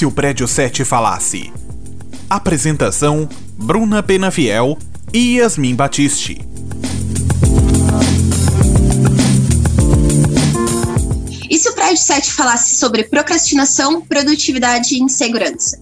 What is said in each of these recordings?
se o prédio 7 falasse? Apresentação: Bruna Penafiel e Yasmin Batiste. E se o prédio 7 falasse sobre procrastinação, produtividade e insegurança?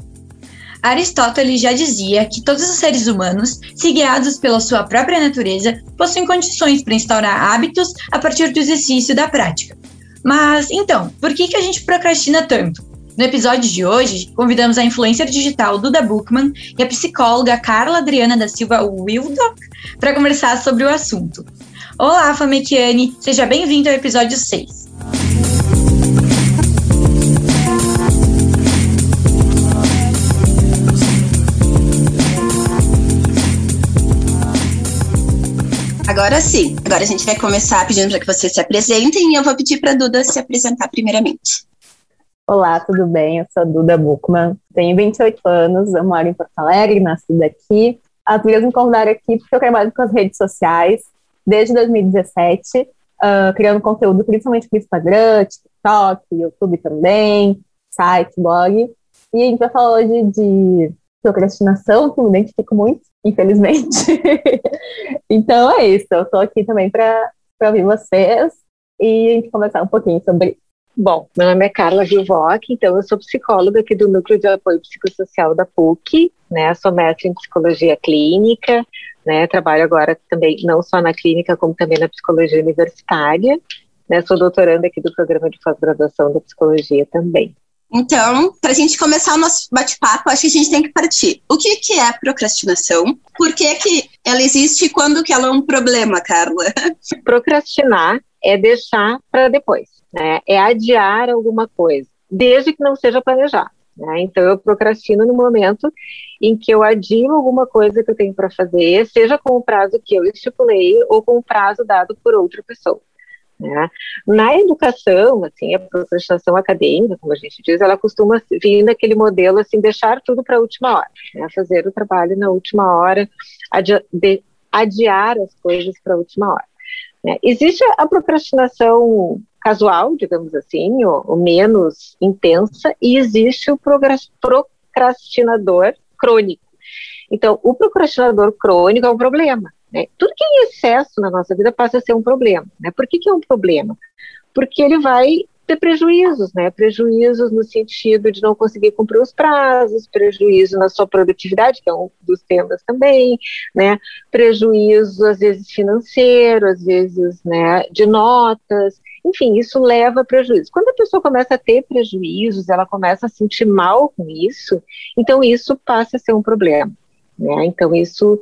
Aristóteles já dizia que todos os seres humanos, se guiados pela sua própria natureza, possuem condições para instaurar hábitos a partir do exercício da prática. Mas então, por que, que a gente procrastina tanto? No episódio de hoje, convidamos a influencer digital Duda Bookman e a psicóloga Carla Adriana da Silva Wildock para conversar sobre o assunto. Olá, Famekiane, seja bem-vindo ao episódio 6. Agora sim. Agora a gente vai começar pedindo para que vocês se apresentem e eu vou pedir para a Duda se apresentar primeiramente. Olá, tudo bem? Eu sou a Duda Buchmann, tenho 28 anos, eu moro em Porto Alegre, nascida aqui. As amigas me convidaram aqui porque eu trabalho com as redes sociais desde 2017, uh, ah, criando conteúdo principalmente para Instagram, TikTok, YouTube também, site, blog. E a gente vai falar hoje de procrastinação, que me identifico muito, infelizmente. então é isso, eu estou aqui também para ouvir vocês e a gente conversar um pouquinho sobre. Bom, meu nome é Carla Vilvoc, então eu sou psicóloga aqui do Núcleo de Apoio Psicossocial da PUC, né, sou mestre em psicologia clínica, né, trabalho agora também não só na clínica, como também na psicologia universitária, né, sou doutoranda aqui do programa de pós-graduação da psicologia também. Então, para a gente começar o nosso bate-papo, acho que a gente tem que partir. O que, que é procrastinação? Por que, que ela existe e quando que ela é um problema, Carla? Procrastinar é deixar para depois, né? É adiar alguma coisa, desde que não seja planejado. Né? Então, eu procrastino no momento em que eu adio alguma coisa que eu tenho para fazer, seja com o prazo que eu estipulei ou com o prazo dado por outra pessoa. Né? Na educação, assim, a procrastinação acadêmica, como a gente diz, ela costuma vir naquele modelo assim, deixar tudo para a última hora, né? fazer o trabalho na última hora, adi adiar as coisas para a última hora. Né? Existe a procrastinação casual, digamos assim, ou, ou menos intensa, e existe o procrastinador crônico. Então, o procrastinador crônico é um problema. Né? Tudo que é em excesso na nossa vida passa a ser um problema. Né? Por que, que é um problema? Porque ele vai ter prejuízos, né? Prejuízos no sentido de não conseguir cumprir os prazos, prejuízo na sua produtividade, que é um dos temas também, né? Prejuízo às vezes financeiro, às vezes, né, de notas. Enfim, isso leva a prejuízo. Quando a pessoa começa a ter prejuízos, ela começa a sentir mal com isso, então isso passa a ser um problema. Né? Então, isso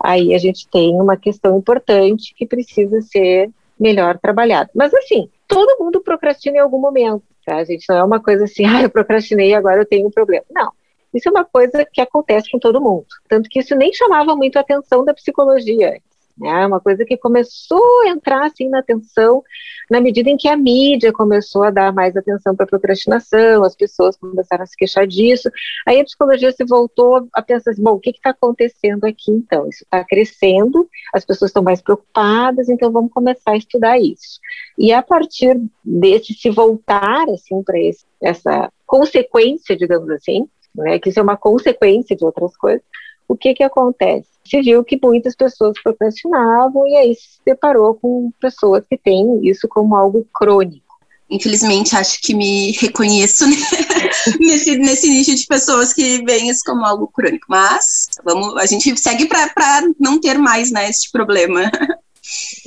aí a gente tem uma questão importante que precisa ser melhor trabalhada. Mas, assim, todo mundo procrastina em algum momento, tá? A gente não é uma coisa assim, ah, eu procrastinei e agora eu tenho um problema. Não. Isso é uma coisa que acontece com todo mundo. Tanto que isso nem chamava muito a atenção da psicologia né? Uma coisa que começou a entrar assim na atenção na medida em que a mídia começou a dar mais atenção para a procrastinação, as pessoas começaram a se queixar disso. Aí a psicologia se voltou a pensar assim, bom, o que está acontecendo aqui então? Isso está crescendo, as pessoas estão mais preocupadas, então vamos começar a estudar isso. E a partir desse se voltar assim para essa consequência, digamos assim, né, que isso é uma consequência de outras coisas, o que que acontece? se viu que muitas pessoas procrastinavam e aí se deparou com pessoas que têm isso como algo crônico. Infelizmente, acho que me reconheço né? nesse, nesse nicho de pessoas que veem isso como algo crônico. Mas vamos, a gente segue para não ter mais né, este problema.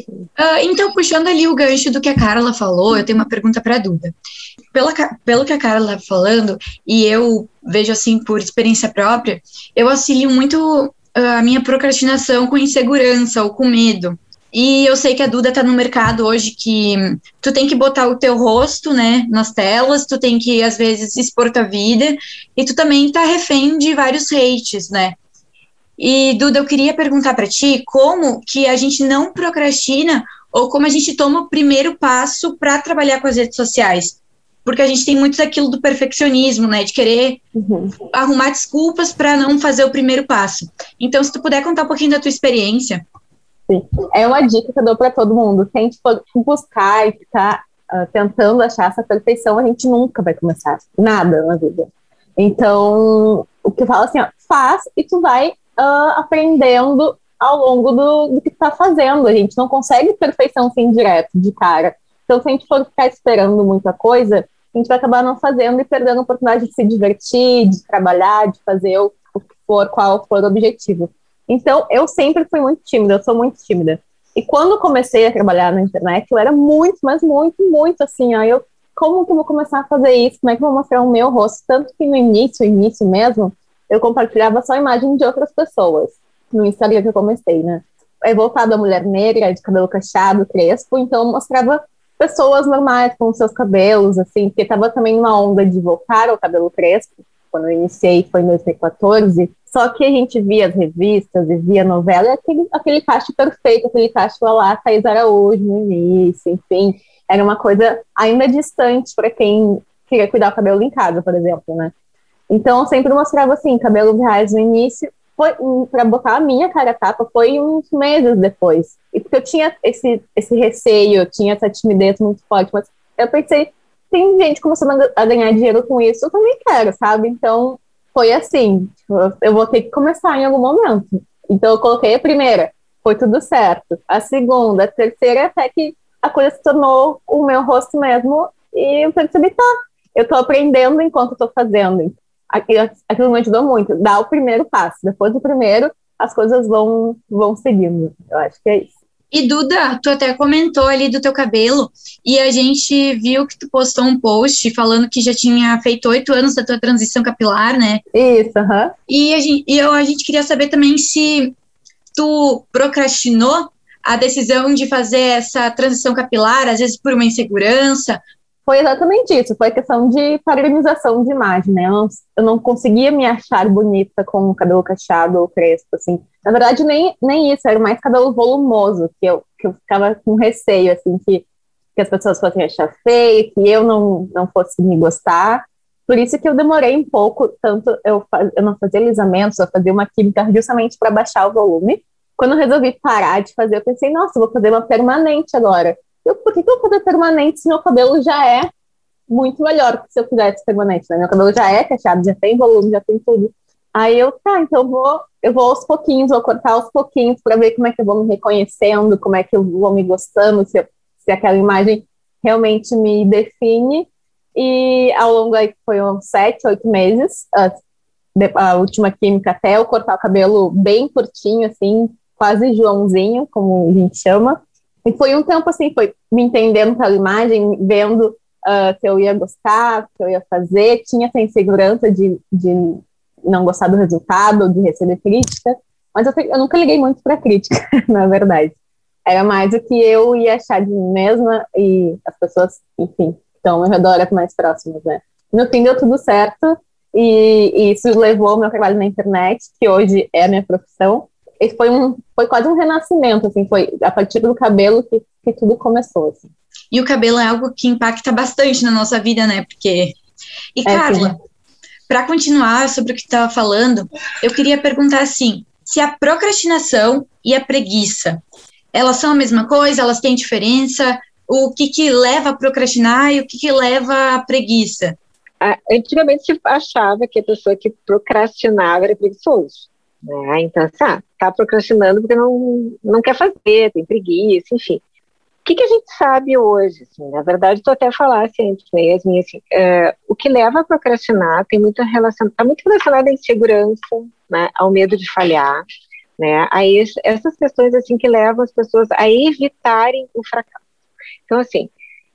Uh, então, puxando ali o gancho do que a Carla falou, eu tenho uma pergunta para a Duda. Pela, pelo que a Carla está falando, e eu vejo assim por experiência própria, eu auxilio muito a minha procrastinação com insegurança ou com medo. E eu sei que a Duda tá no mercado hoje que tu tem que botar o teu rosto, né, nas telas, tu tem que, às vezes, expor tua vida, e tu também tá refém de vários hates, né. E, Duda, eu queria perguntar para ti como que a gente não procrastina ou como a gente toma o primeiro passo para trabalhar com as redes sociais porque a gente tem muito daquilo do perfeccionismo, né, de querer uhum. arrumar desculpas para não fazer o primeiro passo. Então, se tu puder contar um pouquinho da tua experiência. Sim, é uma dica que eu dou para todo mundo. Tente buscar e ficar uh, tentando achar essa perfeição, a gente nunca vai começar nada na vida. Então, o que eu falo assim, ó, faz e tu vai uh, aprendendo ao longo do, do que tu tá fazendo. A gente não consegue perfeição sem direto, de cara. Então, se a gente for ficar esperando muita coisa, a gente vai acabar não fazendo e perdendo a oportunidade de se divertir, de trabalhar, de fazer o, o que for, qual for o objetivo. Então, eu sempre fui muito tímida, eu sou muito tímida. E quando comecei a trabalhar na internet, eu era muito, mas muito, muito assim, ó, eu, como que eu vou começar a fazer isso? Como é que eu vou mostrar o meu rosto? Tanto que no início, início mesmo, eu compartilhava só imagem de outras pessoas no Instagram que eu comecei, né? É voltado à mulher negra, de cabelo cacheado, crespo, então mostrava pessoas normais com seus cabelos, assim, porque tava também numa onda de voltar ao cabelo crespo, quando eu iniciei foi em 2014, só que a gente via as revistas e via a novela, e aquele, aquele cacho perfeito, aquele cacho lá, Thais Araújo no início, enfim, era uma coisa ainda distante para quem queria cuidar do cabelo em casa, por exemplo, né? Então, eu sempre mostrava assim, cabelo reais no início, foi para botar a minha cara tapa foi uns meses depois. E porque eu tinha esse, esse receio, eu tinha essa timidez muito forte, mas eu pensei, tem gente começando a ganhar dinheiro com isso, eu também quero, sabe? Então, foi assim, tipo, eu vou ter que começar em algum momento. Então, eu coloquei a primeira, foi tudo certo. A segunda, a terceira, até que a coisa se tornou o meu rosto mesmo, e eu percebi, tá, eu tô aprendendo enquanto tô fazendo aquilo, aquilo me ajudou muito. Dar o primeiro passo. Depois do primeiro, as coisas vão, vão seguindo. Eu acho que é isso. E Duda, tu até comentou ali do teu cabelo e a gente viu que tu postou um post falando que já tinha feito oito anos da tua transição capilar, né? Isso, aham. Uhum. E, a gente, e eu, a gente queria saber também se tu procrastinou a decisão de fazer essa transição capilar, às vezes por uma insegurança, foi exatamente isso, foi questão de padronização de imagem, né? Eu não, eu não conseguia me achar bonita com o cabelo cacheado ou crespo, assim. Na verdade, nem, nem isso, era mais cabelo volumoso, que eu, que eu ficava com receio, assim, que, que as pessoas fossem achar feio, que eu não, não fosse me gostar. Por isso que eu demorei um pouco, tanto eu, faz, eu não fazia alisamentos, eu fazia uma química justamente para baixar o volume. Quando eu resolvi parar de fazer, eu pensei, nossa, vou fazer uma permanente agora. Eu, por que, que eu vou fazer permanente se meu cabelo já é muito melhor que se eu fizesse permanente, né? Meu cabelo já é cacheado, já tem volume, já tem tudo. Aí eu, tá, então eu vou, eu vou aos pouquinhos, vou cortar aos pouquinhos para ver como é que eu vou me reconhecendo, como é que eu vou me gostando, se, eu, se aquela imagem realmente me define. E ao longo aí foi uns sete, oito meses, a, a última química até eu cortar o cabelo bem curtinho, assim, quase Joãozinho, como a gente chama. E foi um tempo assim, foi me entendendo pela imagem, vendo uh, se eu ia gostar, se eu ia fazer, tinha essa insegurança de, de não gostar do resultado, de receber crítica, mas eu, eu nunca liguei muito para crítica, na verdade. Era mais o que eu ia achar de mim mesma e as pessoas, enfim, estão ao meu redor mais próximas, né? No fim deu tudo certo e, e isso levou ao meu trabalho na internet, que hoje é a minha profissão, esse foi um foi quase um renascimento assim foi a partir do cabelo que, que tudo começou assim. e o cabelo é algo que impacta bastante na nossa vida né? Porque e é, Carla para continuar sobre o que estava falando eu queria perguntar assim se a procrastinação e a preguiça elas são a mesma coisa? Elas têm diferença? O que que leva a procrastinar e o que que leva a preguiça? Antigamente se achava que a pessoa que procrastinava era preguiçoso né? Então, assim, ah, tá procrastinando porque não, não quer fazer, tem preguiça, enfim. O que, que a gente sabe hoje? Assim, na verdade, tu até falasse antes mesmo, assim, é, o que leva a procrastinar tem muita relação, está muito relacionado à insegurança, né, ao medo de falhar, né, a esse, essas questões assim que levam as pessoas a evitarem o fracasso. Então, assim,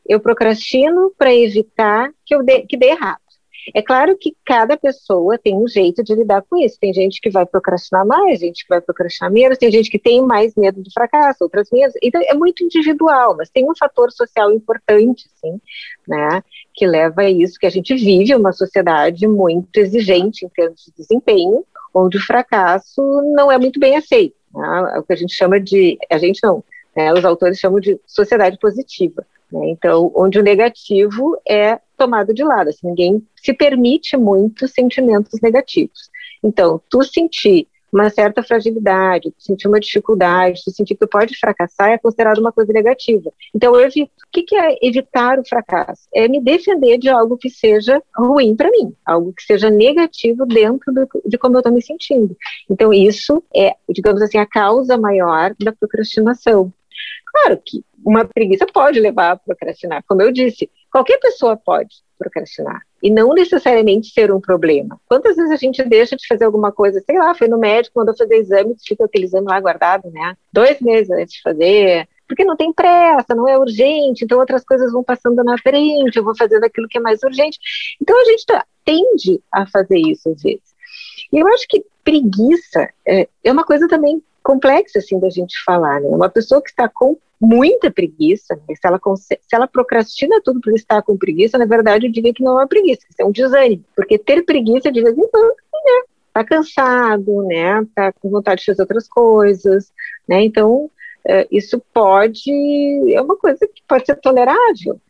eu procrastino para evitar que eu que dê errado. É claro que cada pessoa tem um jeito de lidar com isso. Tem gente que vai procrastinar mais, gente que vai procrastinar menos, tem gente que tem mais medo de fracasso, outras menos. Então é muito individual, mas tem um fator social importante, sim, né, que leva a isso que a gente vive uma sociedade muito exigente em termos de desempenho, onde o fracasso não é muito bem aceito. Né, é o que a gente chama de, a gente não, né, os autores chamam de sociedade positiva. Né, então, onde o negativo é tomado de lado. Assim, ninguém se permite muito sentimentos negativos. Então, tu sentir uma certa fragilidade, tu sentir uma dificuldade, tu sentir que tu pode fracassar, é considerado uma coisa negativa. Então eu evito. O que, que é evitar o fracasso? É me defender de algo que seja ruim para mim, algo que seja negativo dentro do, de como eu estou me sentindo. Então isso é, digamos assim, a causa maior da procrastinação. Claro que uma preguiça pode levar a procrastinar, como eu disse, qualquer pessoa pode procrastinar e não necessariamente ser um problema. Quantas vezes a gente deixa de fazer alguma coisa, sei lá, foi no médico, mandou fazer exame, fica aquele exame lá guardado, né? Dois meses antes de fazer, porque não tem pressa, não é urgente, então outras coisas vão passando na frente, eu vou fazendo aquilo que é mais urgente. Então a gente tá, tende a fazer isso às vezes. E eu acho que preguiça é, é uma coisa também complexa assim da gente falar, né? Uma pessoa que está com muita preguiça, né? se, ela se ela procrastina tudo por estar com preguiça, na verdade eu diria que não é preguiça, isso é um desânimo, porque ter preguiça de vez em quando, né? Tá cansado, né? Tá com vontade de fazer outras coisas, né? Então, é, isso pode, é uma coisa que pode ser tolerável.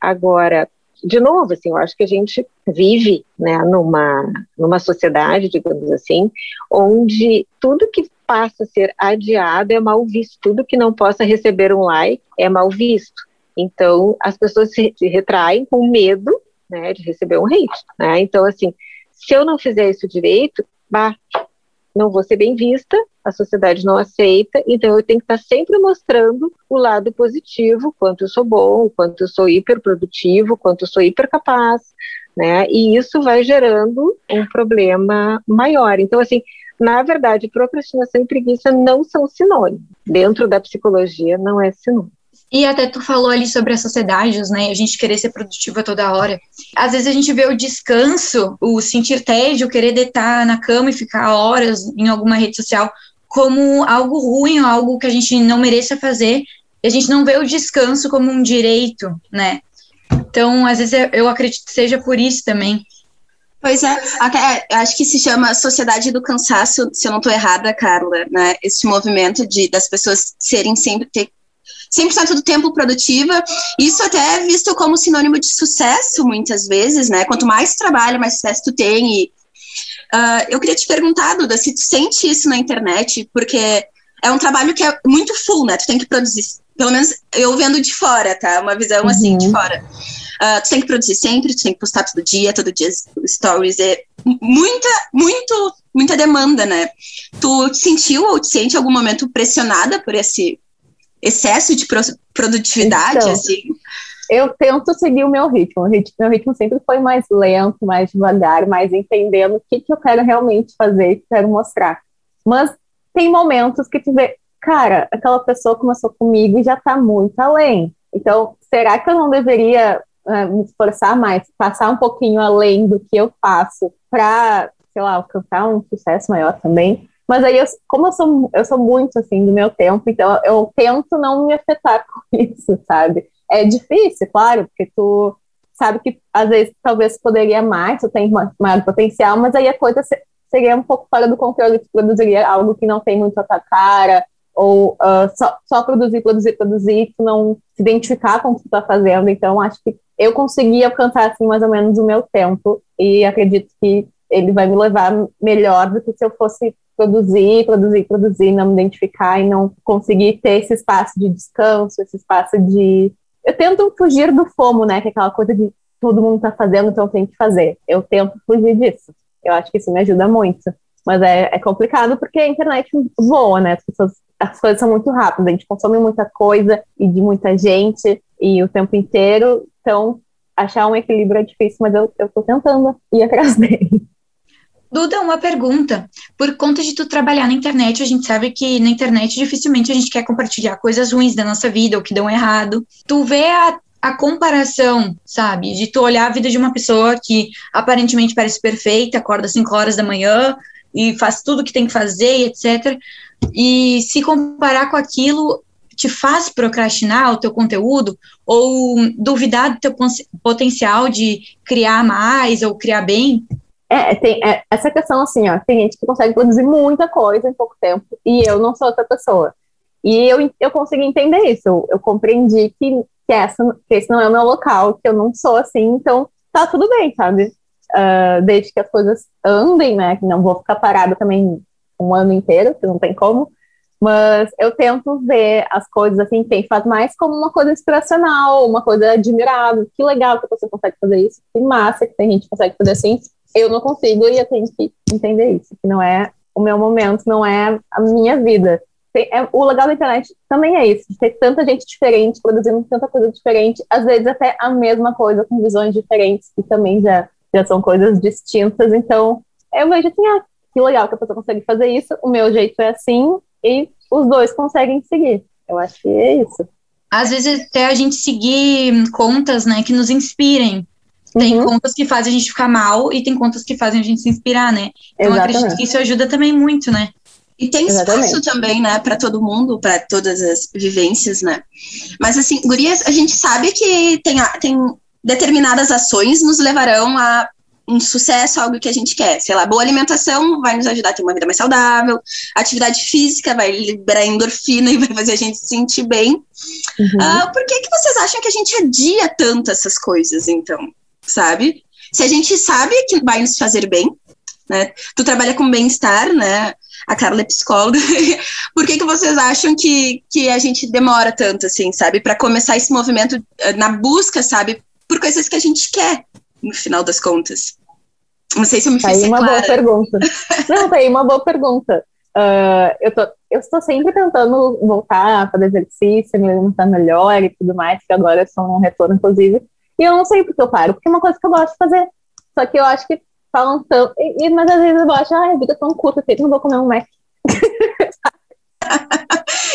Agora, de novo, assim, eu acho que a gente vive, né, numa, numa sociedade, digamos assim, onde tudo que passa a ser adiado é mal visto, tudo que não possa receber um like é mal visto. Então, as pessoas se, retraem com medo, né, de receber um hate, né? Então, assim, se eu não fizer isso direito, bah, não vou ser bem vista, a sociedade não aceita, então eu tenho que estar sempre mostrando o lado positivo, quanto eu sou bom, quanto eu sou hiperprodutivo, quanto eu sou hipercapaz, né? E isso vai gerando um problema maior. Então, assim, na verdade, procrastinação e preguiça não são sinônimos. Dentro da psicologia, não é sinônimo. E até tu falou ali sobre as sociedades, né? A gente querer ser produtiva toda hora. Às vezes a gente vê o descanso, o sentir tédio, querer deitar na cama e ficar horas em alguma rede social como algo ruim, algo que a gente não mereça fazer. E a gente não vê o descanso como um direito, né? Então, às vezes eu acredito que seja por isso também. Pois é, é acho que se chama Sociedade do Cansaço, se eu não estou errada, Carla, né? Esse movimento de das pessoas serem sempre ter 100% do tempo produtiva. Isso até é visto como sinônimo de sucesso, muitas vezes, né? Quanto mais trabalho, mais sucesso tu tem. E, uh, eu queria te perguntar, Duda, se tu sente isso na internet, porque é um trabalho que é muito full, né? Tu tem que produzir, pelo menos eu vendo de fora, tá? Uma visão uhum. assim de uhum. fora. Uh, tu tem que produzir sempre, tu tem que postar todo dia, todo dia stories. É muita, muito, muita demanda, né? Tu te sentiu ou te sente em algum momento pressionada por esse excesso de produtividade, então, assim? Eu tento seguir o meu ritmo. O ritmo, meu ritmo sempre foi mais lento, mais devagar, mais entendendo o que, que eu quero realmente fazer e quero mostrar. Mas tem momentos que tu vê, cara, aquela pessoa começou comigo e já tá muito além. Então, será que eu não deveria me esforçar mais, passar um pouquinho além do que eu faço para, sei lá, alcançar um sucesso maior também? Mas aí, eu, como eu sou, eu sou muito, assim, do meu tempo, então eu tento não me afetar com isso, sabe? É difícil, claro, porque tu sabe que às vezes talvez poderia mais, tu tem maior potencial, mas aí a coisa seria um pouco fora do controle, tu produziria algo que não tem muito a tua cara, ou uh, só, só produzir, produzir, produzir, tu não se identificar com o que tu tá fazendo, então acho que eu consegui alcançar, assim, mais ou menos o meu tempo, e acredito que ele vai me levar melhor do que se eu fosse produzir, produzir, produzir, não me identificar e não conseguir ter esse espaço de descanso, esse espaço de. Eu tento fugir do FOMO, né? Que é aquela coisa de todo mundo tá fazendo, então tem que fazer. Eu tento fugir disso. Eu acho que isso me ajuda muito. Mas é, é complicado porque a internet voa, né? As, pessoas, as coisas são muito rápidas, a gente consome muita coisa e de muita gente e o tempo inteiro. Então, achar um equilíbrio é difícil, mas eu, eu tô tentando ir atrás dele. Duda, uma pergunta. Por conta de tu trabalhar na internet, a gente sabe que na internet dificilmente a gente quer compartilhar coisas ruins da nossa vida ou que dão errado. Tu vê a, a comparação, sabe? De tu olhar a vida de uma pessoa que aparentemente parece perfeita, acorda às 5 horas da manhã e faz tudo que tem que fazer, etc. E se comparar com aquilo, te faz procrastinar o teu conteúdo ou duvidar do teu potencial de criar mais ou criar bem? É, tem é, essa questão assim, ó, tem gente que consegue produzir muita coisa em pouco tempo e eu não sou essa pessoa. E eu, eu consegui entender isso, eu, compreendi que, que, essa, que esse não é o meu local, que eu não sou assim, então tá tudo bem, sabe? Uh, desde que as coisas andem, né, que não vou ficar parada também um ano inteiro, que não tem como, mas eu tento ver as coisas assim, quem faz mais como uma coisa inspiracional, uma coisa admirável. Que legal que você consegue fazer isso, que massa que tem gente que consegue fazer assim. Eu não consigo e eu tenho que entender isso, que não é o meu momento, não é a minha vida. Tem, é, o legal da internet também é isso, de ter tanta gente diferente, produzindo tanta coisa diferente, às vezes até a mesma coisa, com visões diferentes, que também já, já são coisas distintas. Então, eu vejo assim, ah, que legal que a pessoa consegue fazer isso, o meu jeito é assim, e os dois conseguem seguir. Eu acho que é isso. Às vezes até a gente seguir contas, né, que nos inspirem. Tem uhum. contas que fazem a gente ficar mal e tem contas que fazem a gente se inspirar, né? Então Exatamente. acredito que isso ajuda também muito, né? E tem Exatamente. espaço também, né, para todo mundo, para todas as vivências, né? Mas assim, gurias, a gente sabe que tem, tem determinadas ações nos levarão a um sucesso, algo que a gente quer. Sei lá, boa alimentação vai nos ajudar a ter uma vida mais saudável, atividade física vai liberar endorfina e vai fazer a gente se sentir bem. Uhum. Uh, por que, que vocês acham que a gente adia tanto essas coisas, então? Sabe? Se a gente sabe que vai nos fazer bem, né? Tu trabalha com bem-estar, né? A Carla é psicóloga. por que, que vocês acham que, que a gente demora tanto, assim, sabe? Para começar esse movimento eh, na busca, sabe? Por coisas que a gente quer no final das contas? Não sei se eu me tá fiz aí uma clara. boa pergunta. Não, tá aí uma boa pergunta. Uh, eu, tô, eu estou sempre tentando voltar a fazer exercício, me alimentar melhor e tudo mais, que agora eu sou um retorno, inclusive. E eu não sei porque eu paro, porque é uma coisa que eu gosto de fazer. Só que eu acho que falam tão. E, mas às vezes eu acho, ah, a vida é tão curta, que eu não vou comer um Mac.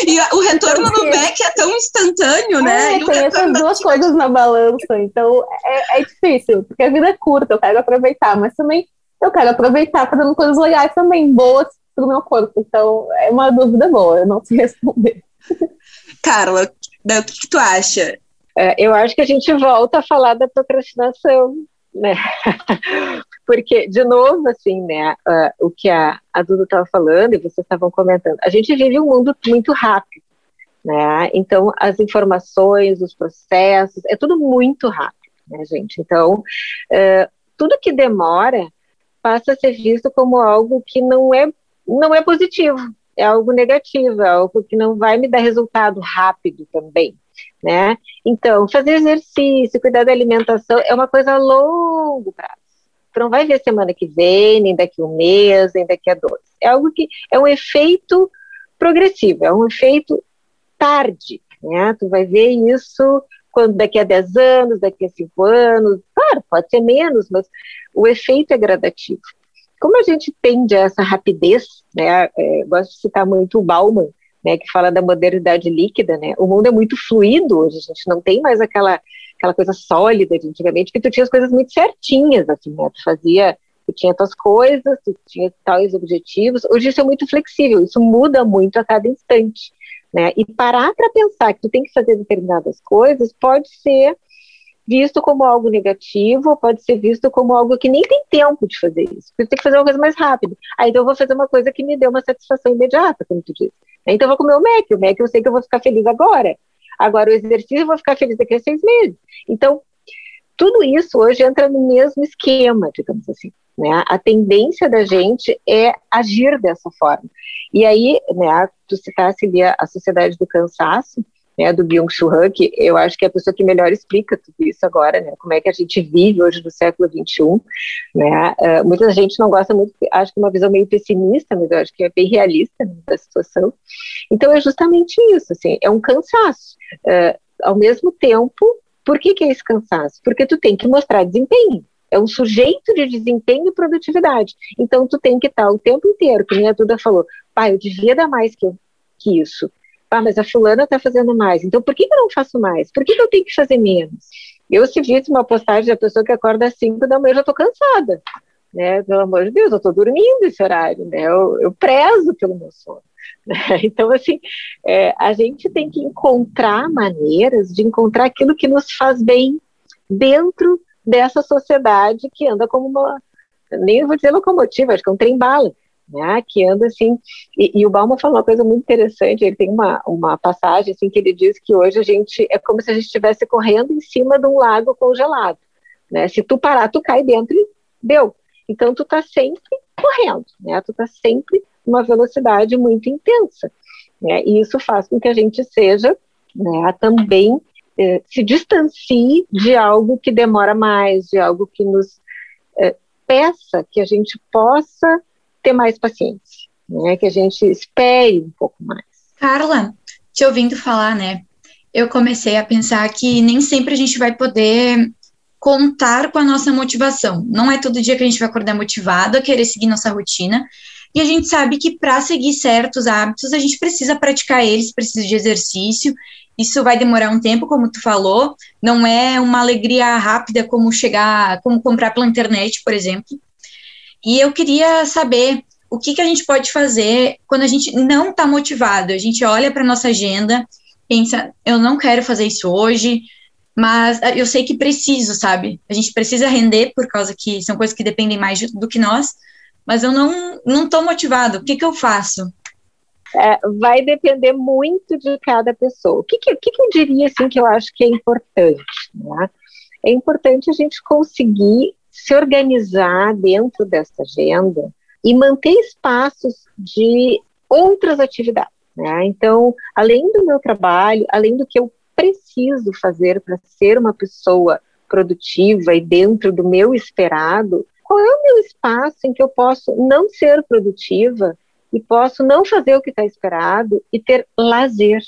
e o retorno então, no Mac é tão instantâneo, é, né? E tem essas duas coisas na balança, então é, é, difícil, porque a vida é curta, eu quero aproveitar, mas também eu quero aproveitar fazendo coisas legais também, boas para o meu corpo. Então é uma dúvida boa, eu não sei responder. Carla, o que, que tu acha? É, eu acho que a gente volta a falar da procrastinação, né? Porque, de novo, assim, né, uh, o que a, a Duda estava falando e vocês estavam comentando, a gente vive um mundo muito rápido, né? Então, as informações, os processos, é tudo muito rápido, né, gente? Então, uh, tudo que demora passa a ser visto como algo que não é, não é positivo, é algo negativo, é algo que não vai me dar resultado rápido também, né? Então, fazer exercício, cuidar da alimentação é uma coisa a longo prazo. Tu não vai ver semana que vem, nem daqui a um mês, nem daqui a dois. É algo que é um efeito progressivo, é um efeito tarde, né? Tu vai ver isso quando daqui a 10 anos, daqui a 5 anos, claro, pode ser menos, mas o efeito é gradativo. Como a gente tende a essa rapidez, né? É, gosto de citar muito o Bauman, né, que fala da modernidade líquida, né? O mundo é muito fluido hoje, a gente não tem mais aquela aquela coisa sólida de antigamente, que tu tinha as coisas muito certinhas, assim, né? Tu fazia, tu tinha tuas coisas, tu tinha tais objetivos. Hoje isso é muito flexível, isso muda muito a cada instante, né? E parar para pensar que tu tem que fazer determinadas coisas pode ser visto como algo negativo, pode ser visto como algo que nem tem tempo de fazer isso, porque tem que fazer uma coisa mais rápido. Aí então eu vou fazer uma coisa que me dê uma satisfação imediata, como tu disse. Então eu vou comer o Mac, o Mac eu sei que eu vou ficar feliz agora. Agora, o exercício eu vou ficar feliz daqui a seis meses. Então, tudo isso hoje entra no mesmo esquema, digamos assim. Né? A tendência da gente é agir dessa forma. E aí, né, tu citasse ali a, a Sociedade do Cansaço, né, do Byung-Chul Han, que eu acho que é a pessoa que melhor explica tudo isso agora, né, como é que a gente vive hoje no século XXI, né, uh, muita gente não gosta muito, acho que é uma visão meio pessimista, mas eu acho que é bem realista né, da situação, então é justamente isso, assim, é um cansaço, uh, ao mesmo tempo, por que que é esse cansaço? Porque tu tem que mostrar desempenho, é um sujeito de desempenho e produtividade, então tu tem que estar o tempo inteiro, que a Duda falou, pai, eu devia dar mais que, eu, que isso, ah, mas a fulana está fazendo mais, então por que, eu não faço mais? Por que, que eu tenho que fazer menos? Eu, se visse uma postagem da pessoa que acorda às 5 da manhã, eu já estou cansada, né? Pelo amor de Deus, eu estou dormindo esse horário, né? Eu, eu prezo pelo meu sono. Né? Então, assim, é, a gente tem que encontrar maneiras de encontrar aquilo que nos faz bem dentro dessa sociedade que anda como uma, nem vou dizer locomotiva, acho que é um trem-bala, né, que anda assim, e, e, o Balma falou uma coisa muito interessante, ele tem uma, uma passagem assim que ele diz que hoje a gente, é como se a gente estivesse correndo em cima de um lago congelado, né, se tu parar, tu cai dentro e deu, então tu tá sempre correndo, né, tu tá sempre uma velocidade muito intensa. Né? E isso faz com que a gente seja né, também eh, se distancie de algo que demora mais, de algo que nos eh, peça que a gente possa ter mais paciência, né? que a gente espere um pouco mais. Carla, te ouvindo falar, né? Eu comecei a pensar que nem sempre a gente vai poder contar com a nossa motivação. Não é todo dia que a gente vai acordar motivado a querer seguir nossa rotina. E a gente sabe que para seguir certos hábitos, a gente precisa praticar eles, precisa de exercício. Isso vai demorar um tempo, como tu falou. Não é uma alegria rápida como chegar, como comprar pela internet, por exemplo. E eu queria saber o que, que a gente pode fazer quando a gente não está motivado. A gente olha para nossa agenda, pensa, eu não quero fazer isso hoje, mas ah, eu sei que preciso, sabe? A gente precisa render por causa que são coisas que dependem mais do que nós, mas eu não não estou motivado. O que que eu faço? É, vai depender muito de cada pessoa. O que, que, que, eu diria assim que eu acho que é importante? Né? É importante a gente conseguir se organizar dentro dessa agenda e manter espaços de outras atividades. Né? Então, além do meu trabalho, além do que eu preciso fazer para ser uma pessoa produtiva e dentro do meu esperado, qual é o meu espaço em que eu posso não ser produtiva e posso não fazer o que está esperado e ter lazer,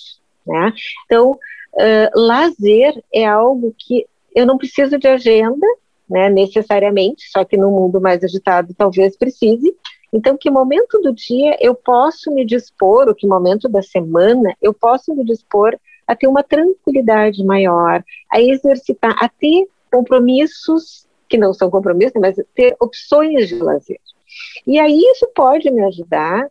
né? Então, uh, lazer é algo que eu não preciso de agenda, né, necessariamente, só que no mundo mais agitado talvez precise. Então, que momento do dia eu posso me dispor, ou que momento da semana eu posso me dispor a ter uma tranquilidade maior, a exercitar, a ter compromissos que não são compromissos, mas ter opções de lazer. E aí isso pode me ajudar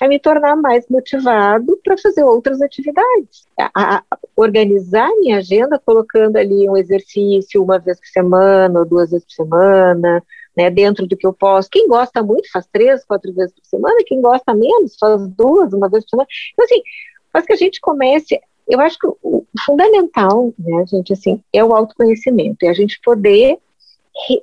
a me tornar mais motivado para fazer outras atividades, a, a, organizar minha agenda colocando ali um exercício uma vez por semana ou duas vezes por semana, né, dentro do que eu posso. Quem gosta muito faz três, quatro vezes por semana, quem gosta menos faz duas, uma vez por semana. Então assim, faz que a gente comece eu acho que o fundamental, né, gente, assim, é o autoconhecimento, é a gente poder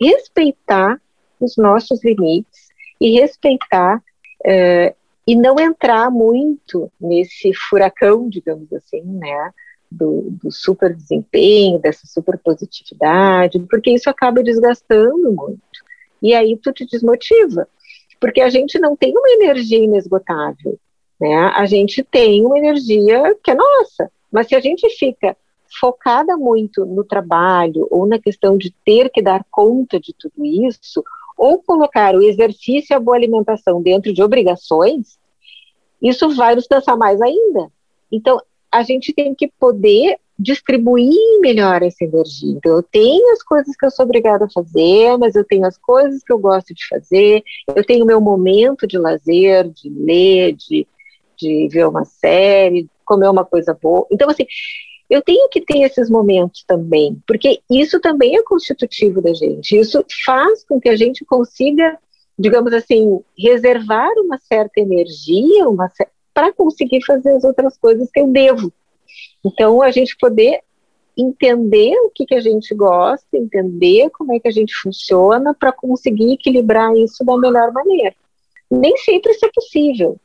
respeitar os nossos limites e respeitar uh, e não entrar muito nesse furacão, digamos assim, né, do, do super desempenho, dessa super positividade, porque isso acaba desgastando muito. E aí tu te desmotiva, porque a gente não tem uma energia inesgotável, né? A gente tem uma energia que é nossa. Mas se a gente fica focada muito no trabalho ou na questão de ter que dar conta de tudo isso, ou colocar o exercício e a boa alimentação dentro de obrigações, isso vai nos cansar mais ainda. Então, a gente tem que poder distribuir melhor essa energia. Então, eu tenho as coisas que eu sou obrigada a fazer, mas eu tenho as coisas que eu gosto de fazer, eu tenho o meu momento de lazer, de ler, de, de ver uma série, comer uma coisa boa. Então, assim, eu tenho que ter esses momentos também, porque isso também é constitutivo da gente. Isso faz com que a gente consiga, digamos assim, reservar uma certa energia para conseguir fazer as outras coisas que eu devo. Então, a gente poder entender o que, que a gente gosta, entender como é que a gente funciona para conseguir equilibrar isso da melhor maneira. Nem sempre isso é possível,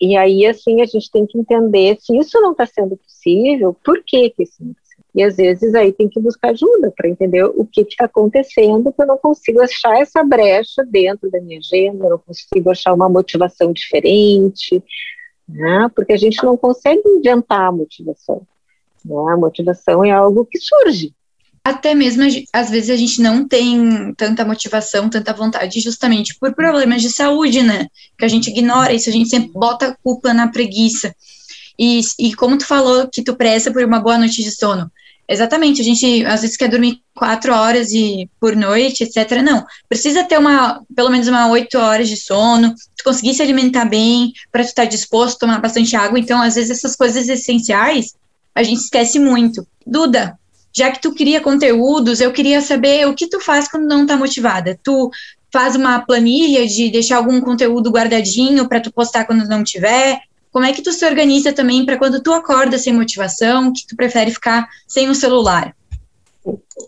e aí, assim, a gente tem que entender se isso não está sendo possível, por que, que isso não está sendo. E às vezes aí tem que buscar ajuda para entender o que está acontecendo, que eu não consigo achar essa brecha dentro da minha agenda, eu não consigo achar uma motivação diferente, né? porque a gente não consegue inventar a motivação. Né? A motivação é algo que surge, até mesmo às vezes a gente não tem tanta motivação, tanta vontade, justamente por problemas de saúde, né? Que a gente ignora isso, a gente sempre bota a culpa na preguiça. E, e como tu falou que tu pressa por uma boa noite de sono, exatamente, a gente às vezes quer dormir quatro horas e por noite, etc. Não, precisa ter uma, pelo menos uma oito horas de sono, tu conseguir se alimentar bem, para tu estar tá disposto tomar bastante água. Então, às vezes essas coisas essenciais a gente esquece muito. Duda, já que tu cria conteúdos, eu queria saber o que tu faz quando não tá motivada. Tu faz uma planilha de deixar algum conteúdo guardadinho para tu postar quando não tiver? Como é que tu se organiza também para quando tu acorda sem motivação, que tu prefere ficar sem o celular?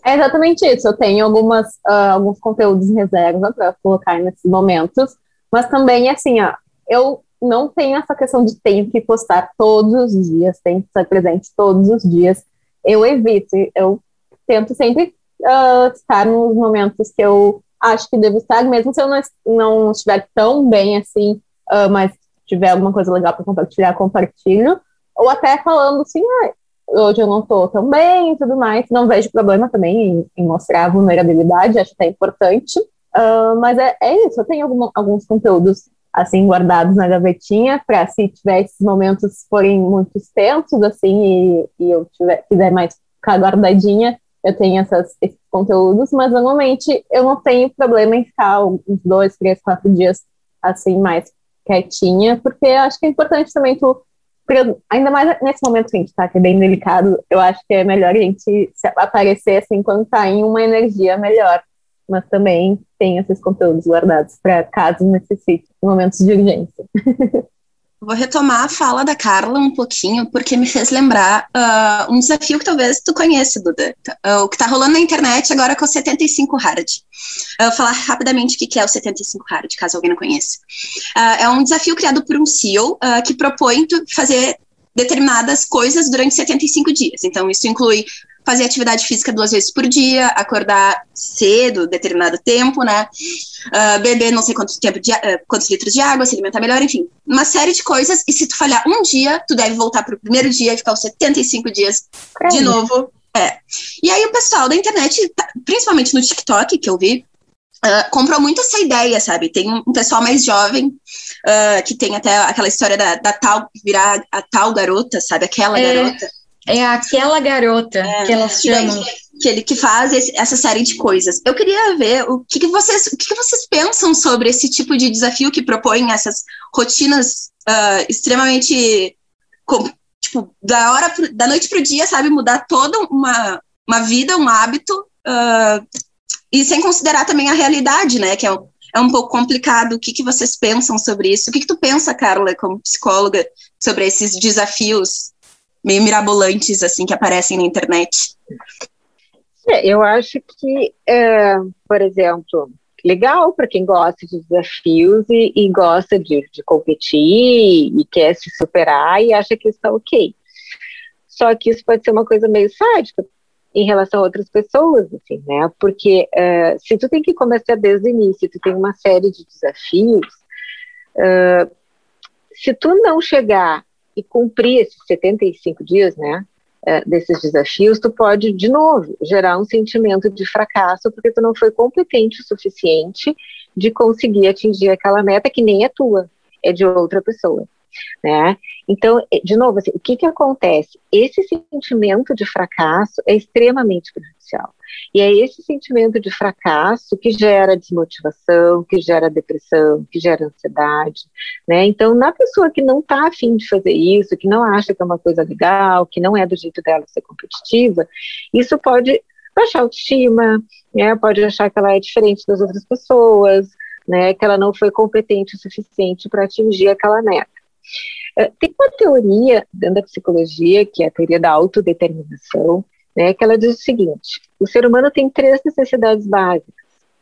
É exatamente isso. Eu tenho algumas, uh, alguns conteúdos em reserva para colocar nesses momentos, mas também, assim, ó, eu não tenho essa questão de tenho que postar todos os dias, tenho que estar presente todos os dias. Eu evito, eu tento sempre uh, estar nos momentos que eu acho que devo estar, mesmo se eu não, não estiver tão bem assim, uh, mas tiver alguma coisa legal para compartilhar, compartilho. Ou até falando assim, ah, hoje eu não estou tão bem e tudo mais. Não vejo problema também em, em mostrar vulnerabilidade, acho que é importante. Uh, mas é, é, isso, eu tenho algum, alguns conteúdos assim guardados na gavetinha para se tiver esses momentos forem muito extensos assim e, e eu tiver, quiser mais ficar guardadinha, eu tenho essas, esses conteúdos, mas normalmente eu não tenho problema em ficar uns dois, três, quatro dias assim mais quietinha, porque acho que é importante também tu ainda mais nesse momento que a gente tá, que é bem delicado, eu acho que é melhor a gente aparecer assim quando tá em uma energia melhor mas também tem esses conteúdos guardados para caso necessite momentos de urgência. Vou retomar a fala da Carla um pouquinho, porque me fez lembrar uh, um desafio que talvez tu conheça, Duda. Uh, o que está rolando na internet agora com o 75 Hard. Vou falar rapidamente o que é o 75 Hard, caso alguém não conheça. Uh, é um desafio criado por um CEO que propõe fazer determinadas coisas durante 75 dias. Então, isso inclui fazer atividade física duas vezes por dia, acordar cedo, determinado tempo, né? Uh, beber não sei quanto tempo de, uh, quantos litros de água, se alimentar melhor, enfim, uma série de coisas. E se tu falhar um dia, tu deve voltar para o primeiro dia e ficar os 75 dias de novo. É. E aí o pessoal da internet, tá, principalmente no TikTok, que eu vi, Uh, comprou muito essa ideia, sabe? Tem um, pessoal mais jovem uh, que tem até aquela história da, da, tal virar a tal garota, sabe? Aquela é. garota. É aquela garota é, que elas chamam. Que ele que faz esse, essa série de coisas. Eu queria ver o que, que vocês, o que, que, vocês pensam sobre esse tipo de desafio que propõe essas rotinas uh, extremamente com, tipo da hora pro, da noite para o dia, sabe, mudar toda uma, uma vida, um hábito uh, e sem considerar também a realidade, né, que é um, é um pouco complicado. O que, que vocês pensam sobre isso? O que, que tu pensa, Carla, como psicóloga, sobre esses desafios meio mirabolantes assim que aparecem na internet. É, eu acho que, é, por exemplo, legal para quem gosta de desafios e, e gosta de, de, competir e quer se superar e acha que está ok. Só que isso pode ser uma coisa meio sádica em relação a outras pessoas, assim, né? Porque uh, se tu tem que começar desde o início, tu tem uma série de desafios, uh, se tu não chegar e cumprir esses 75 dias, né, é, desses desafios, tu pode, de novo, gerar um sentimento de fracasso, porque tu não foi competente o suficiente de conseguir atingir aquela meta que nem é tua, é de outra pessoa, né? Então, é, de novo, assim, o que que acontece? Esse sentimento de fracasso é extremamente prejudicial. E é esse sentimento de fracasso que gera desmotivação, que gera depressão, que gera ansiedade, né? Então, na pessoa que não está afim de fazer isso, que não acha que é uma coisa legal, que não é do jeito dela ser competitiva, isso pode baixar a autoestima, né? Pode achar que ela é diferente das outras pessoas, né? Que ela não foi competente o suficiente para atingir aquela meta. Eh, tem uma teoria dentro da psicologia, que é a teoria da autodeterminação, né, que ela diz o seguinte: o ser humano tem três necessidades básicas: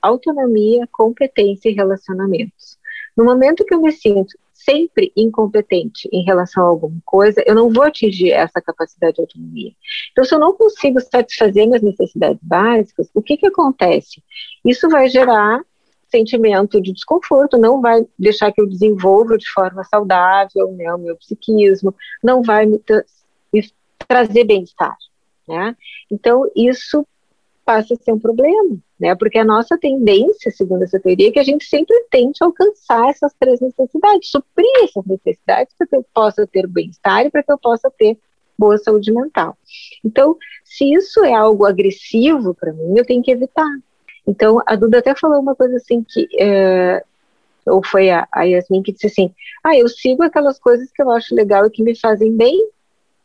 autonomia, competência e relacionamentos. No momento que eu me sinto sempre incompetente em relação a alguma coisa, eu não vou atingir essa capacidade de autonomia. Então, se eu não consigo satisfazer minhas necessidades básicas, o que, que acontece? Isso vai gerar sentimento de desconforto, não vai deixar que eu desenvolva de forma saudável né, o meu psiquismo, não vai me, me trazer bem-estar. Né? Então, isso passa a ser um problema, né? Porque a nossa tendência, segundo essa teoria, é que a gente sempre tente alcançar essas três necessidades, suprir essas necessidades para que eu possa ter bem-estar e para que eu possa ter boa saúde mental. Então, se isso é algo agressivo para mim, eu tenho que evitar. Então, a Duda até falou uma coisa assim que é, ou foi a, a Yasmin que disse assim, ah, eu sigo aquelas coisas que eu acho legal e que me fazem bem,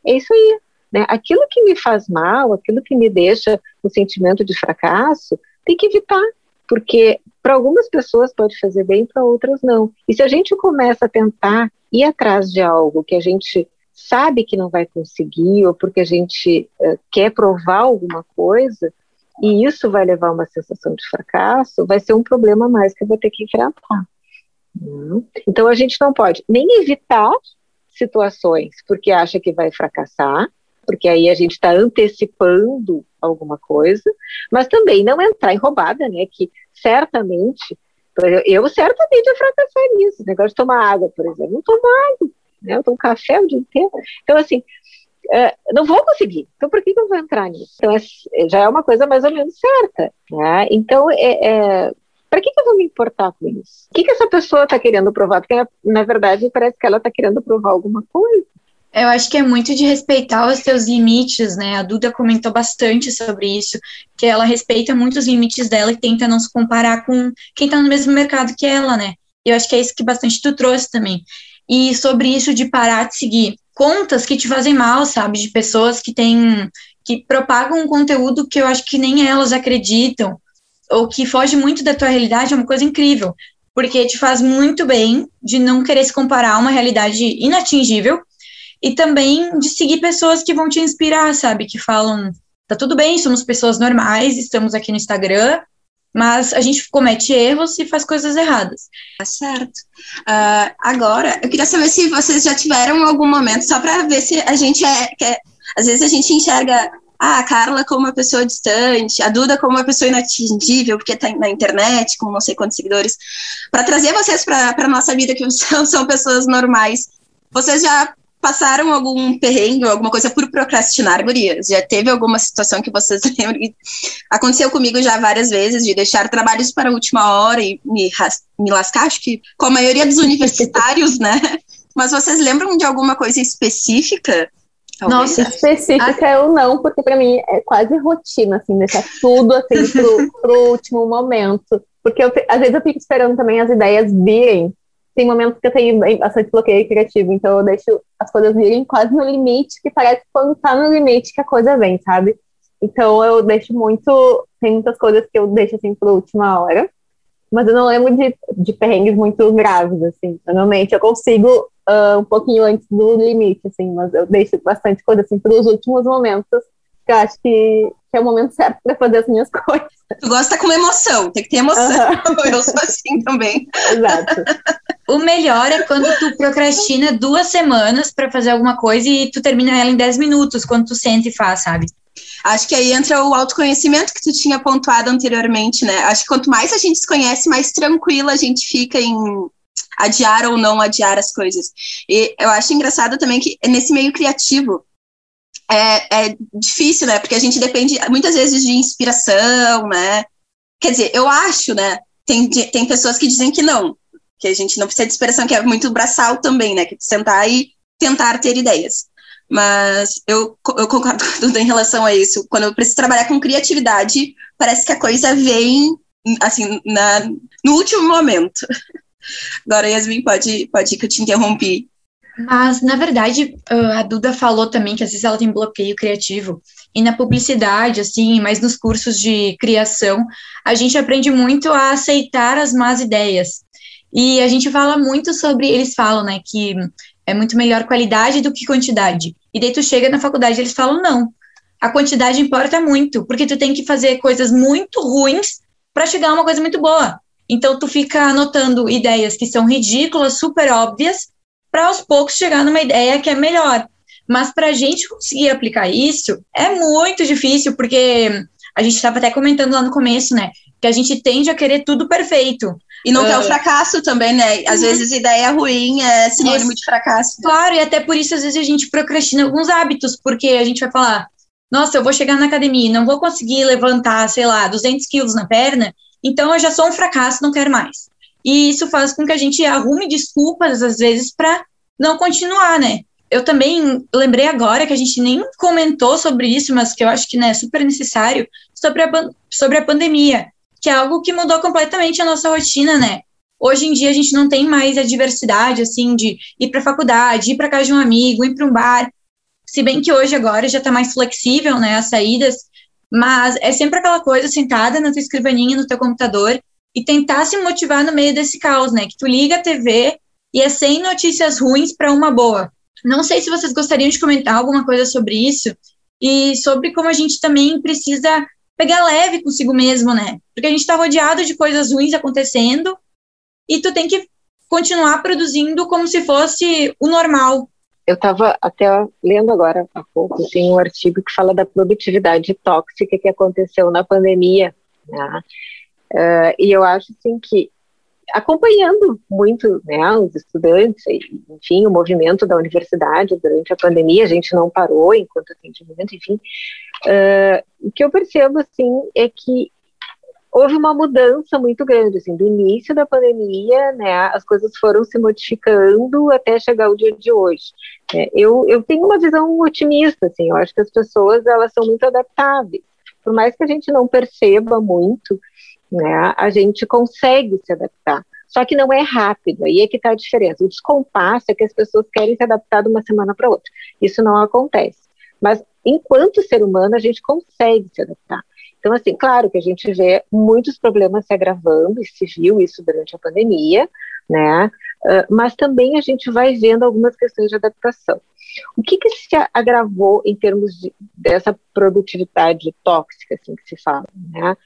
é isso aí, né? Aquilo que me faz mal, aquilo que me deixa um sentimento de fracasso, tem que evitar, porque para algumas pessoas pode fazer bem, para outras não. E se a gente começa a tentar ir atrás de algo que a gente sabe que não vai conseguir, ou porque a gente uh, quer provar alguma coisa, e isso vai levar a uma sensação de fracasso, vai ser um problema mais que eu vou ter que enfrentar. Hum. Então a gente não pode nem evitar situações porque acha que vai fracassar, porque aí a gente está antecipando alguma coisa, mas também não entrar em roubada, né? Que certamente, eu, eu certamente ia fracassar nisso, negócio de tomar água, por exemplo, não tomo água, né? Eu tomo café o dia inteiro. Então, assim, é, não vou conseguir. Então, por que, eu vou entrar nisso? Então, é, já é uma coisa mais ou menos certa. Né? Então, é, é para que, que, eu vou me importar com isso? O que, que essa pessoa está querendo provar? Porque, na verdade, parece que ela está querendo provar alguma coisa. Eu acho que é muito de respeitar os seus limites, né? A Duda comentou bastante sobre isso, que ela respeita muito os limites dela e tenta não se comparar com quem está no mesmo mercado que ela, né? Eu acho que é isso que bastante tu trouxe também. E sobre isso de parar de seguir contas que te fazem mal, sabe? De pessoas que têm que propagam um conteúdo que eu acho que nem elas acreditam, ou que foge muito da tua realidade, é uma coisa incrível, porque te faz muito bem de não querer se comparar a uma realidade inatingível e também de seguir pessoas que vão te inspirar, sabe? Que falam, tá tudo bem, somos pessoas normais, estamos aqui no Instagram, mas a gente comete erros e faz coisas erradas. Tá certo. Uh, agora, eu queria saber se vocês já tiveram algum momento, só para ver se a gente é, é. Às vezes a gente enxerga ah, a Carla como uma pessoa distante, a Duda como uma pessoa inatingível, porque está na internet, com não sei quantos seguidores, para trazer vocês para a nossa vida, que são, são pessoas normais. Vocês já passaram algum perrengue ou alguma coisa por procrastinar, gurias? Já teve alguma situação que vocês lembram? Aconteceu comigo já várias vezes, de deixar trabalhos para a última hora e me, me lascar, acho que com a maioria dos universitários, né? Mas vocês lembram de alguma coisa específica? Talvez? Nossa, específica eu não, porque para mim é quase rotina, assim, deixar tudo assim pro, pro último momento. Porque eu, às vezes eu fico esperando também as ideias virem tem momentos que eu tenho bastante bloqueio criativo, então eu deixo as coisas virem quase no limite, que parece que quando tá no limite que a coisa vem, sabe? Então eu deixo muito. Tem muitas coisas que eu deixo assim pra última hora. Mas eu não lembro de, de perrengues muito graves, assim. Normalmente eu consigo uh, um pouquinho antes do limite, assim, mas eu deixo bastante coisa assim para os últimos momentos, que eu acho que, que é o momento certo para fazer as minhas coisas. Tu gosta com emoção, tem que ter emoção. Uhum. Eu sou assim também. Exato. O melhor é quando tu procrastina duas semanas para fazer alguma coisa e tu termina ela em dez minutos, quando tu senta e faz, sabe? Acho que aí entra o autoconhecimento que tu tinha pontuado anteriormente, né? Acho que quanto mais a gente se conhece, mais tranquila a gente fica em adiar ou não adiar as coisas. E eu acho engraçado também que nesse meio criativo, é, é difícil, né? Porque a gente depende muitas vezes de inspiração, né? Quer dizer, eu acho, né? Tem, tem pessoas que dizem que não, que a gente não precisa de inspiração, que é muito braçal também, né? Que sentar e tentar ter ideias. Mas eu, eu concordo com tudo em relação a isso. Quando eu preciso trabalhar com criatividade, parece que a coisa vem, assim, na, no último momento. Agora, Yasmin, pode, pode ir que eu te interrompi. Mas, na verdade, a Duda falou também que às vezes ela tem bloqueio criativo. E na publicidade, assim, mas nos cursos de criação, a gente aprende muito a aceitar as más ideias. E a gente fala muito sobre, eles falam, né, que é muito melhor qualidade do que quantidade. E daí tu chega na faculdade eles falam, não, a quantidade importa muito, porque tu tem que fazer coisas muito ruins para chegar a uma coisa muito boa. Então tu fica anotando ideias que são ridículas, super óbvias, para aos poucos chegar numa ideia que é melhor. Mas para a gente conseguir aplicar isso é muito difícil, porque a gente estava até comentando lá no começo, né? Que a gente tende a querer tudo perfeito. E não uh, quer o fracasso também, né? Às uhum. vezes ideia ruim é sinônimo de fracasso. Claro, e até por isso às vezes a gente procrastina alguns hábitos, porque a gente vai falar, nossa, eu vou chegar na academia e não vou conseguir levantar, sei lá, 200 quilos na perna, então eu já sou um fracasso, não quero mais. E isso faz com que a gente arrume desculpas, às vezes, para não continuar, né? Eu também lembrei agora que a gente nem comentou sobre isso, mas que eu acho que né, é super necessário, sobre a, sobre a pandemia que é algo que mudou completamente a nossa rotina, né? Hoje em dia a gente não tem mais a diversidade, assim, de ir para a faculdade, ir para casa de um amigo, ir para um bar. Se bem que hoje agora já está mais flexível, né, as saídas, mas é sempre aquela coisa sentada na tua escrivaninha, no teu computador e tentar se motivar no meio desse caos, né? Que tu liga a TV e é sem notícias ruins para uma boa. Não sei se vocês gostariam de comentar alguma coisa sobre isso e sobre como a gente também precisa pegar leve consigo mesmo, né? Porque a gente tá rodeado de coisas ruins acontecendo e tu tem que continuar produzindo como se fosse o normal. Eu estava até lendo agora há pouco, tem um artigo que fala da produtividade tóxica que aconteceu na pandemia, né? Uh, e eu acho assim que acompanhando muito né, os estudantes, enfim, o movimento da universidade durante a pandemia, a gente não parou enquanto atendimento, enfim. Uh, o que eu percebo, assim, é que houve uma mudança muito grande, assim, do início da pandemia, né, as coisas foram se modificando até chegar o dia de hoje. É, eu, eu tenho uma visão otimista, assim, eu acho que as pessoas, elas são muito adaptáveis, por mais que a gente não perceba muito, né, a gente consegue se adaptar. Só que não é rápido, aí é que está a diferença. O descompasso é que as pessoas querem se adaptar de uma semana para outra. Isso não acontece. Mas, enquanto ser humano, a gente consegue se adaptar. Então, assim, claro que a gente vê muitos problemas se agravando, e se viu isso durante a pandemia, né? Uh, mas também a gente vai vendo algumas questões de adaptação. O que, que se agravou em termos de, dessa produtividade tóxica, assim que se fala, né?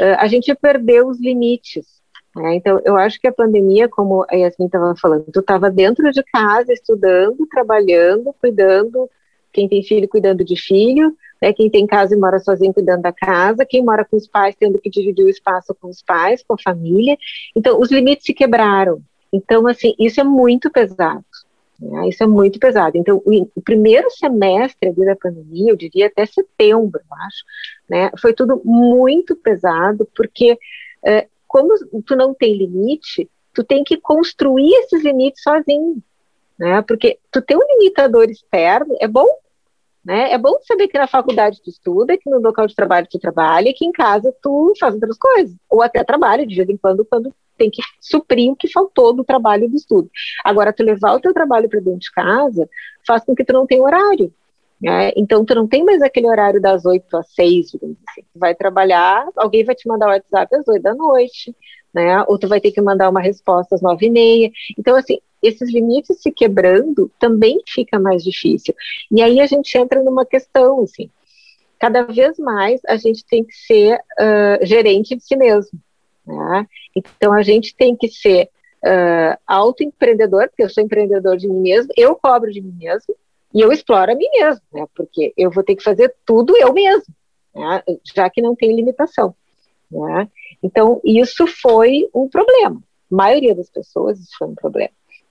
uh, a gente perdeu os limites. Né? Então, eu acho que a pandemia, como a Yasmin estava falando, tu estava dentro de casa, estudando, trabalhando, cuidando, quem tem filho cuidando de filho, né, quem tem casa e mora sozinho cuidando da casa, quem mora com os pais tendo que dividir o espaço com os pais, com a família. Então, os limites se quebraram. Então, assim, isso é muito pesado. Né? Isso é muito pesado. Então, o, primeiro semestre da pandemia, eu diria até setembro, eu acho, né, foi tudo muito pesado, porque é, como tu não tem limite, tu tem que construir esses limites sozinho, né? Porque tu ter um limitador externo é bom, né? É bom saber que na faculdade tu estuda, que no local de trabalho tu trabalha, que em casa tu faz outras coisas, ou até trabalha de vez em quando quando tem que suprir o que faltou do trabalho e do estudo. Agora, tu levar o teu trabalho para dentro de casa faz com que tu não tenha horário. Né? Então, tu não tem mais aquele horário das 8 às 6, digamos assim. Tu vai trabalhar, alguém vai te mandar o WhatsApp às 8 da noite, né? Ou tu vai ter que mandar uma resposta às 9 e meia. Então, assim, esses limites se quebrando também fica mais difícil. E aí a gente entra numa questão, assim, cada vez mais a gente tem que ser uh, gerente de si mesmo. Né? Então a gente tem que ser uh, autoempreendedor, porque eu sou empreendedor de mim mesmo, eu cobro de mim mesmo e eu exploro a mim mesmo, né? porque eu vou ter que fazer tudo eu mesmo, né? já que não tem limitação. Né? Então, isso foi um problema. A maioria das pessoas, isso foi um problema.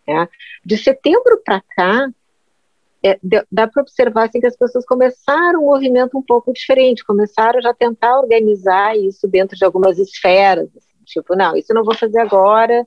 Né? De setembro para cá, é, dá para observar assim, que as pessoas começaram um movimento um pouco diferente, começaram já a tentar organizar isso dentro de algumas esferas, assim, tipo, não, isso eu não vou fazer agora,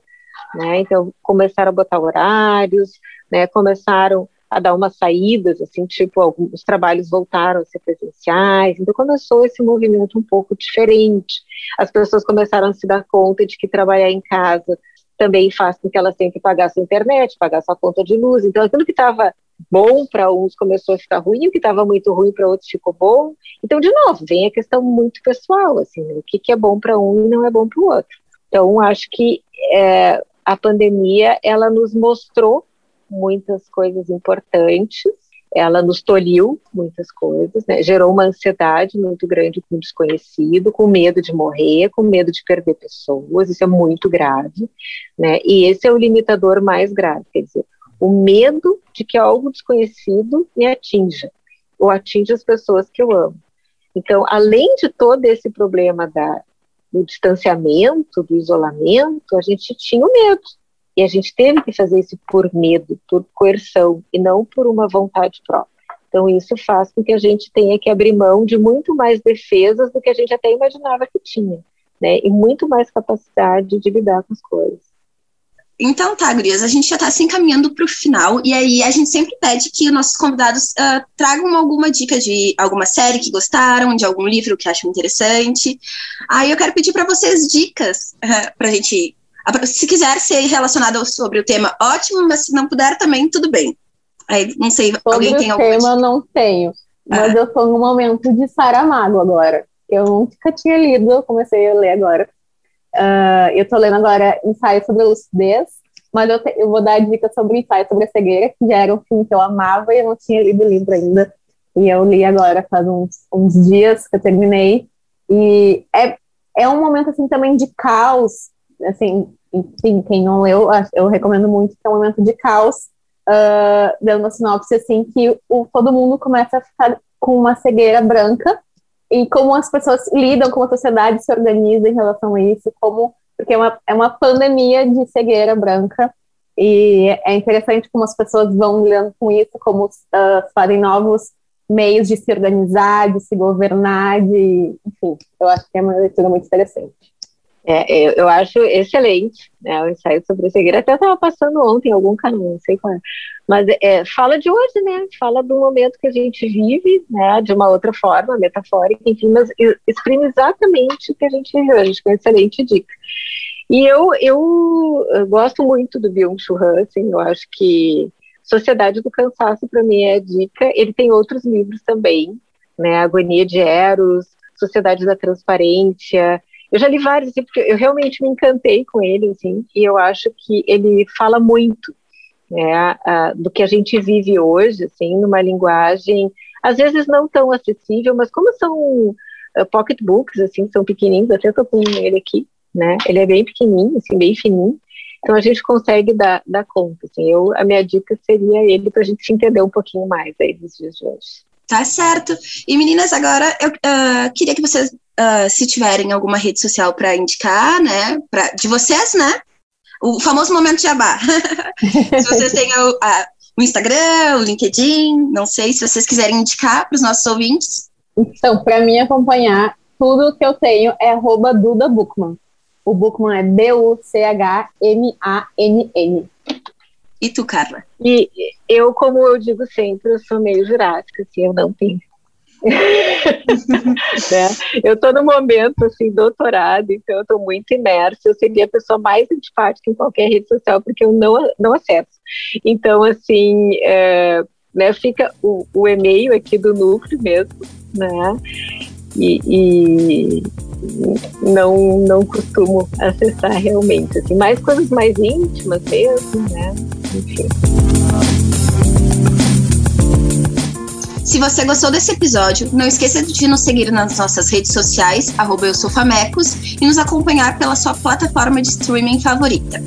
né, então começaram a botar horários, né, começaram a dar umas saídas, assim, tipo, alguns trabalhos voltaram a ser presenciais, então começou esse movimento um pouco diferente, as pessoas começaram a se dar conta de que trabalhar em casa também faz com que elas tenham que pagar sua internet, pagar sua conta de luz. Então, aquilo que estava bom para uns começou a ficar ruim, o que estava muito ruim para outros ficou bom. Então, de novo, vem a questão muito pessoal, assim, né? o que, que é bom para um e não é bom para o outro. Então, acho que é, a pandemia ela nos mostrou muitas coisas importantes ela nos tolhiu muitas coisas, né? gerou uma ansiedade muito grande com o desconhecido, com medo de morrer, com medo de perder pessoas, isso é muito grave, né? E esse é o limitador mais grave, quer dizer, o medo de que algo desconhecido me atinja, ou atinja as pessoas que eu amo. Então, além de todo esse problema da, do distanciamento, do isolamento, a gente tinha o medo, e a gente teve que fazer isso por medo, por coerção, e não por uma vontade própria. Então, isso faz com que a gente tenha que abrir mão de muito mais defesas do que a gente até imaginava que tinha, né? E muito mais capacidade de lidar com as coisas. Então tá, Gurias, a gente já está se encaminhando para o final, e aí a gente sempre pede que os nossos convidados uh, tragam alguma dica de alguma série que gostaram, de algum livro que acham interessante. Aí eu quero pedir para vocês dicas uh, para a gente se quiser ser relacionado sobre o tema, ótimo, mas se não puder também, tudo bem. Aí, não sei, sobre alguém tem algum tema não tenho, mas ah. eu tô no momento de Saramago agora. Eu nunca tinha lido, eu comecei a ler agora. Uh, eu tô lendo agora Ensaio sobre a Lucidez, mas eu, te, eu vou dar dica sobre Ensaio sobre a Cegueira, que já era um filme que eu amava e eu não tinha lido o livro ainda. E eu li agora faz uns, uns dias que eu terminei. E é, é um momento, assim, também de caos assim, enfim, quem não leu, eu recomendo muito, que é um momento de caos, uh, dando uma sinopse assim, que o, todo mundo começa a ficar com uma cegueira branca, e como as pessoas lidam, como a sociedade se organiza em relação a isso, como porque é uma, é uma pandemia de cegueira branca, e é interessante como as pessoas vão lidando com isso, como uh, fazem novos meios de se organizar, de se governar, de, enfim, eu acho que é uma leitura muito interessante. É, eu, eu, acho excelente né, o ensaio sobre a cegueira. Até estava passando ontem em algum canal, não sei qual é. Mas é, fala de hoje, né? Fala do momento que a gente vive, né? De uma outra forma, metafórica, enfim, mas exprime exatamente o que a gente vive hoje, uma excelente dica. E eu, eu, eu gosto muito do Byung-Chul Han, assim, eu acho que Sociedade do Cansaço, para mim, é a dica. Ele tem outros livros também, né? Agonia de Eros, Sociedade da Transparência, eu já li vários, assim, porque eu realmente me encantei com ele, assim, e eu acho que ele fala muito né, do que a gente vive hoje, assim, numa linguagem, às vezes não tão acessível, mas como são uh, pocketbooks, assim, são pequenininhos, até estou com ele aqui, né, ele é bem pequenininho, assim, bem fininho, então a gente consegue dar, dar conta, assim, eu, a minha dica seria ele para a gente se entender um pouquinho mais aí nos dias de hoje. Tá certo. E meninas, agora eu uh, queria que vocês, uh, se tiverem alguma rede social para indicar, né, pra, de vocês, né, o famoso momento de jabá. se vocês têm o, uh, o Instagram, o LinkedIn, não sei se vocês quiserem indicar para os nossos ouvintes. Então, para mim acompanhar, tudo que eu tenho é arroba Duda Bookman. O Bookman é B-U-C-H-M-A-N-N. E tu, Carla? E eu, como eu digo sempre, eu sou meio jurássica, assim, eu não tenho. né? Eu estou no momento assim, doutorado, então eu estou muito imersa. Eu seria a pessoa mais antipática em qualquer rede social, porque eu não, não acesso. Então, assim, é, né, fica o, o e-mail aqui do núcleo mesmo, né? E, e, não, não costumo acessar realmente, assim, mais coisas mais íntimas mesmo, né? Enfim. Se você gostou desse episódio, não esqueça de nos seguir nas nossas redes sociais, arroba e nos acompanhar pela sua plataforma de streaming favorita.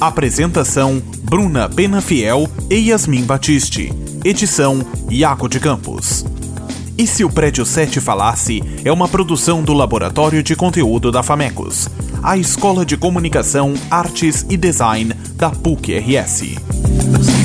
Apresentação: Bruna Pena Fiel e Yasmin Batiste. Edição: Iaco de Campos. E se o Prédio 7 Falasse é uma produção do Laboratório de Conteúdo da Famecos, a Escola de Comunicação, Artes e Design da PUC-RS.